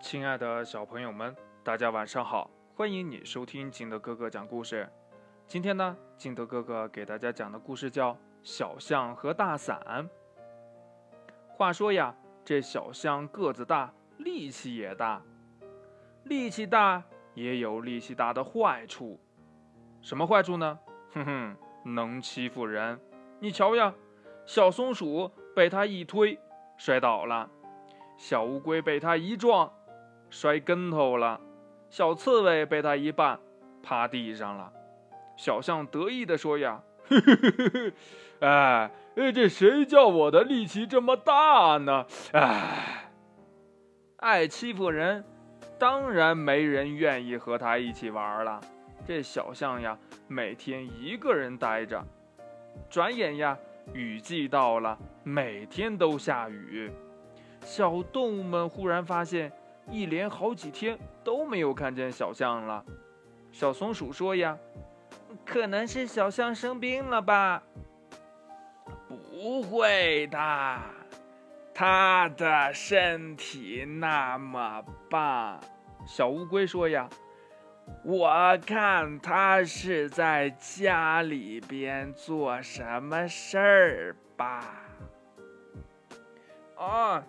亲爱的小朋友们，大家晚上好！欢迎你收听金德哥哥讲故事。今天呢，金德哥哥给大家讲的故事叫《小象和大伞》。话说呀，这小象个子大，力气也大。力气大也有力气大的坏处，什么坏处呢？哼哼，能欺负人。你瞧呀，小松鼠被它一推，摔倒了；小乌龟被它一撞。摔跟头了，小刺猬被他一绊，趴地上了。小象得意地说：“呀，哎，这谁叫我的力气这么大呢？哎，爱欺负人，当然没人愿意和他一起玩了。这小象呀，每天一个人待着。转眼呀，雨季到了，每天都下雨。小动物们忽然发现。”一连好几天都没有看见小象了。小松鼠说：“呀，可能是小象生病了吧？”“不会的，它的身体那么棒。”小乌龟说：“呀，我看它是在家里边做什么事儿吧。”“哦，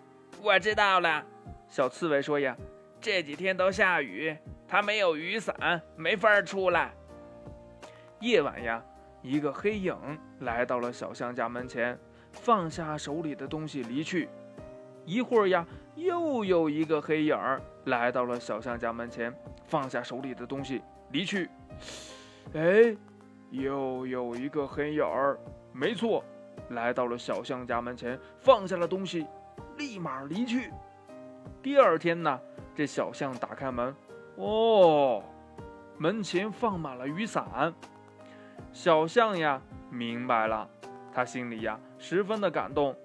我知道了。”小刺猬说：“呀，这几天都下雨，它没有雨伞，没法出来。”夜晚呀，一个黑影来到了小象家门前，放下手里的东西离去。一会儿呀，又有一个黑影儿来到了小象家门前，放下手里的东西离去。哎，又有一个黑影儿，没错，来到了小象家门前，放下了东西，立马离去。第二天呢，这小象打开门，哦，门前放满了雨伞。小象呀，明白了，他心里呀十分的感动。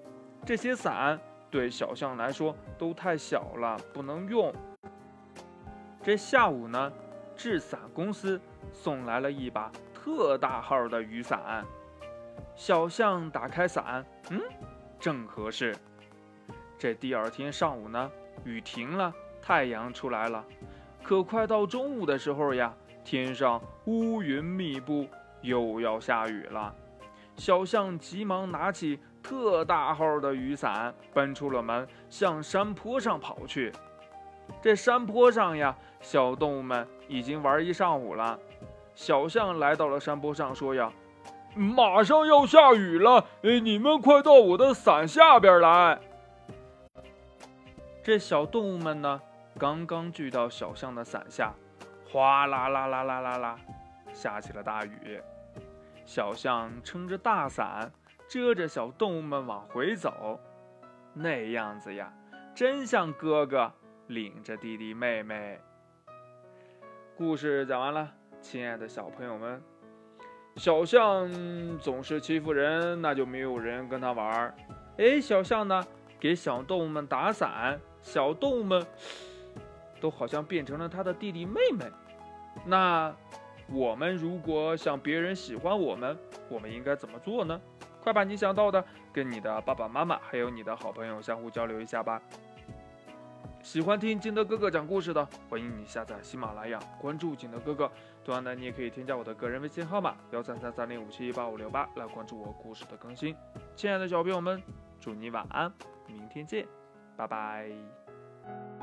这些伞对小象来说都太小了，不能用。这下午呢，制伞公司送来了一把特大号的雨伞。小象打开伞，嗯，正合适。这第二天上午呢。雨停了，太阳出来了，可快到中午的时候呀，天上乌云密布，又要下雨了。小象急忙拿起特大号的雨伞，奔出了门，向山坡上跑去。这山坡上呀，小动物们已经玩一上午了。小象来到了山坡上，说：“呀，马上要下雨了，哎，你们快到我的伞下边来。”这小动物们呢，刚刚聚到小象的伞下，哗啦啦啦啦啦啦，下起了大雨。小象撑着大伞，遮着小动物们往回走，那样子呀，真像哥哥领着弟弟妹妹。故事讲完了，亲爱的小朋友们，小象总是欺负人，那就没有人跟他玩儿。哎，小象呢，给小动物们打伞。小动物们都好像变成了他的弟弟妹妹。那我们如果想别人喜欢我们，我们应该怎么做呢？快把你想到的跟你的爸爸妈妈还有你的好朋友相互交流一下吧。喜欢听金德哥哥讲故事的，欢迎你下载喜马拉雅，关注金德哥哥。同样的，你也可以添加我的个人微信号码幺三三三零五七八五六八来关注我故事的更新。亲爱的小朋友们，祝你晚安，明天见。拜拜。